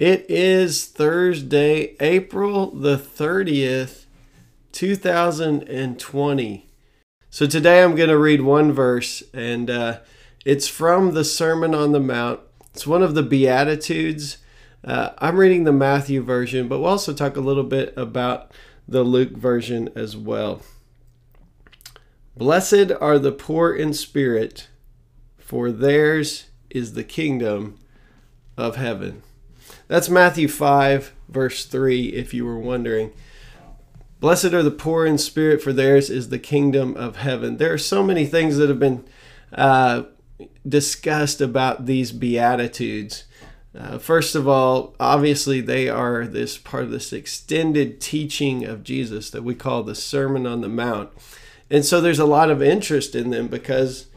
It is Thursday, April the 30th, 2020. So today I'm going to read one verse, and uh, it's from the Sermon on the Mount. It's one of the Beatitudes. Uh, I'm reading the Matthew version, but we'll also talk a little bit about the Luke version as well. Blessed are the poor in spirit, for theirs is the kingdom of heaven. That's Matthew 5, verse 3, if you were wondering. Blessed are the poor in spirit, for theirs is the kingdom of heaven. There are so many things that have been uh, discussed about these Beatitudes. Uh, first of all, obviously, they are this part of this extended teaching of Jesus that we call the Sermon on the Mount. And so there's a lot of interest in them because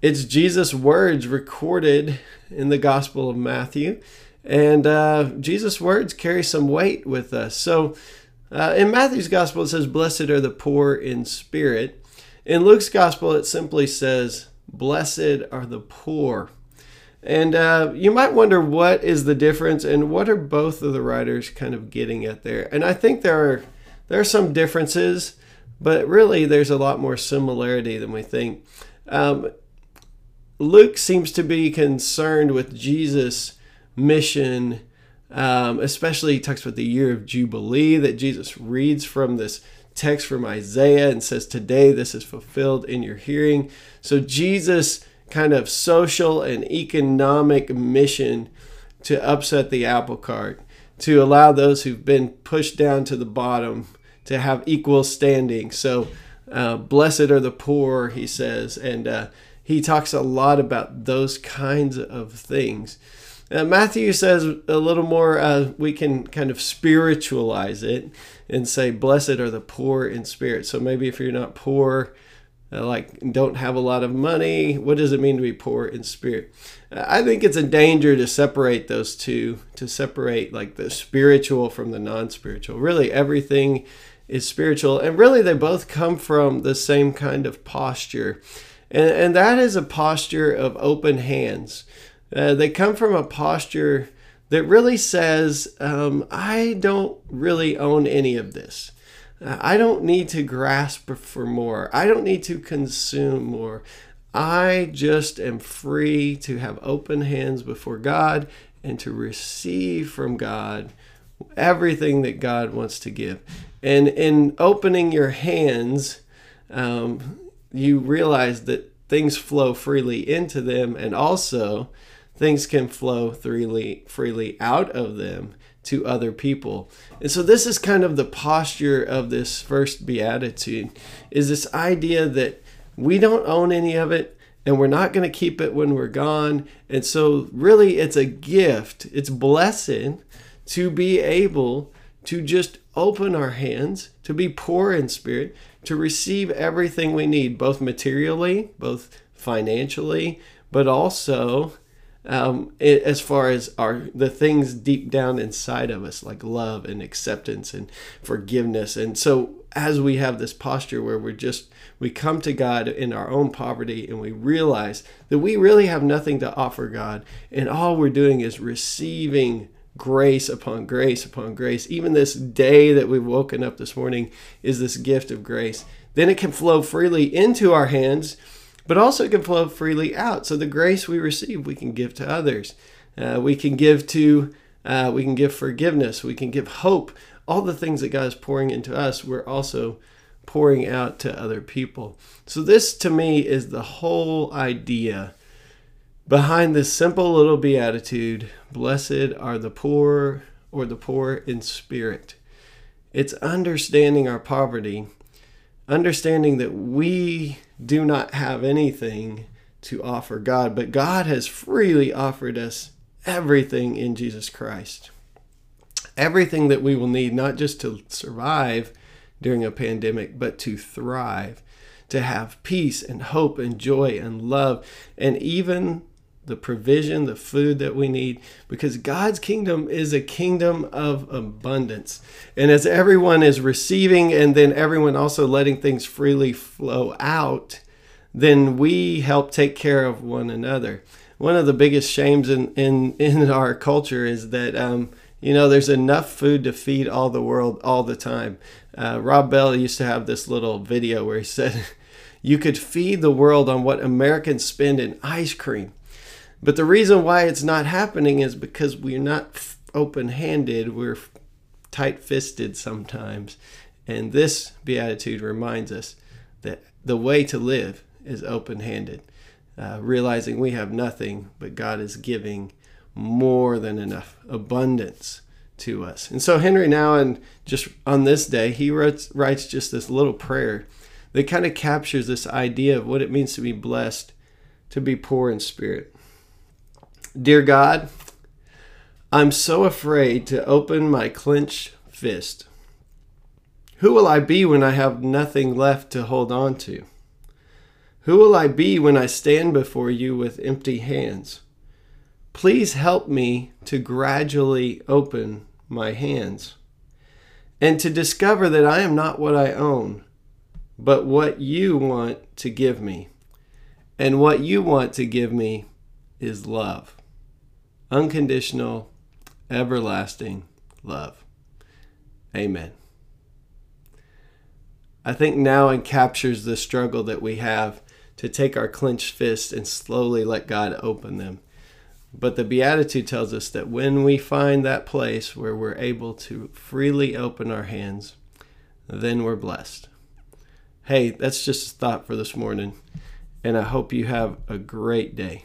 it's Jesus' words recorded in the Gospel of Matthew. And uh, Jesus' words carry some weight with us. So uh, in Matthew's Gospel, it says, Blessed are the poor in spirit. In Luke's Gospel, it simply says, Blessed are the poor. And uh, you might wonder what is the difference and what are both of the writers kind of getting at there. And I think there are there are some differences but really there's a lot more similarity than we think. Um, Luke seems to be concerned with Jesus' mission, um, especially he talks about the year of Jubilee that Jesus reads from this text from Isaiah and says, Today this is fulfilled in your hearing. So Jesus' kind of social and economic mission to upset the apple cart, to allow those who've been pushed down to the bottom to have equal standing. So, uh, blessed are the poor, he says, and uh, he talks a lot about those kinds of things. Uh, Matthew says a little more, uh, we can kind of spiritualize it and say, Blessed are the poor in spirit. So maybe if you're not poor, uh, like don't have a lot of money, what does it mean to be poor in spirit? Uh, I think it's a danger to separate those two, to separate like the spiritual from the non spiritual. Really, everything is spiritual. And really, they both come from the same kind of posture. And, and that is a posture of open hands. Uh, they come from a posture that really says, um, I don't really own any of this. Uh, I don't need to grasp for more. I don't need to consume more. I just am free to have open hands before God and to receive from God everything that God wants to give. And in opening your hands, um, you realize that things flow freely into them, and also things can flow freely freely out of them to other people. And so this is kind of the posture of this first beatitude is this idea that we don't own any of it and we're not going to keep it when we're gone. And so really it's a gift. It's blessing to be able to just open our hands, to be poor in spirit, to receive everything we need, both materially, both financially, but also um, it, as far as our the things deep down inside of us, like love and acceptance and forgiveness. And so, as we have this posture where we're just we come to God in our own poverty and we realize that we really have nothing to offer God, and all we're doing is receiving grace upon grace upon grace. Even this day that we've woken up this morning is this gift of grace. Then it can flow freely into our hands, but also it can flow freely out. So the grace we receive, we can give to others. Uh, we can give to, uh, we can give forgiveness. We can give hope. All the things that God is pouring into us, we're also pouring out to other people. So this to me is the whole idea behind this simple little beatitude blessed are the poor or the poor in spirit. It's understanding our poverty, understanding that we do not have anything to offer God, but God has freely offered us everything in Jesus Christ. Everything that we will need, not just to survive during a pandemic, but to thrive, to have peace and hope and joy and love, and even the provision, the food that we need, because God's kingdom is a kingdom of abundance. And as everyone is receiving and then everyone also letting things freely flow out, then we help take care of one another. One of the biggest shames in, in, in our culture is that, um, you know, there's enough food to feed all the world all the time. Uh, Rob Bell used to have this little video where he said, You could feed the world on what Americans spend in ice cream but the reason why it's not happening is because we're not open handed, we're tight fisted sometimes. And this beatitude reminds us that the way to live is open handed, uh, realizing we have nothing, but God is giving more than enough abundance to us. And so Henri Nouwen just on this day, he writes, writes just this little prayer that kind of captures this idea of what it means to be blessed, to be poor in spirit. Dear God, I'm so afraid to open my clenched fist. Who will I be when I have nothing left to hold on to? Who will I be when I stand before you with empty hands? Please help me to gradually open my hands and to discover that I am not what I own, but what you want to give me. And what you want to give me is love unconditional, everlasting love. Amen. I think now it captures the struggle that we have to take our clenched fists and slowly let God open them. But the Beatitude tells us that when we find that place where we're able to freely open our hands, then we're blessed. Hey, that's just a thought for this morning, and I hope you have a great day.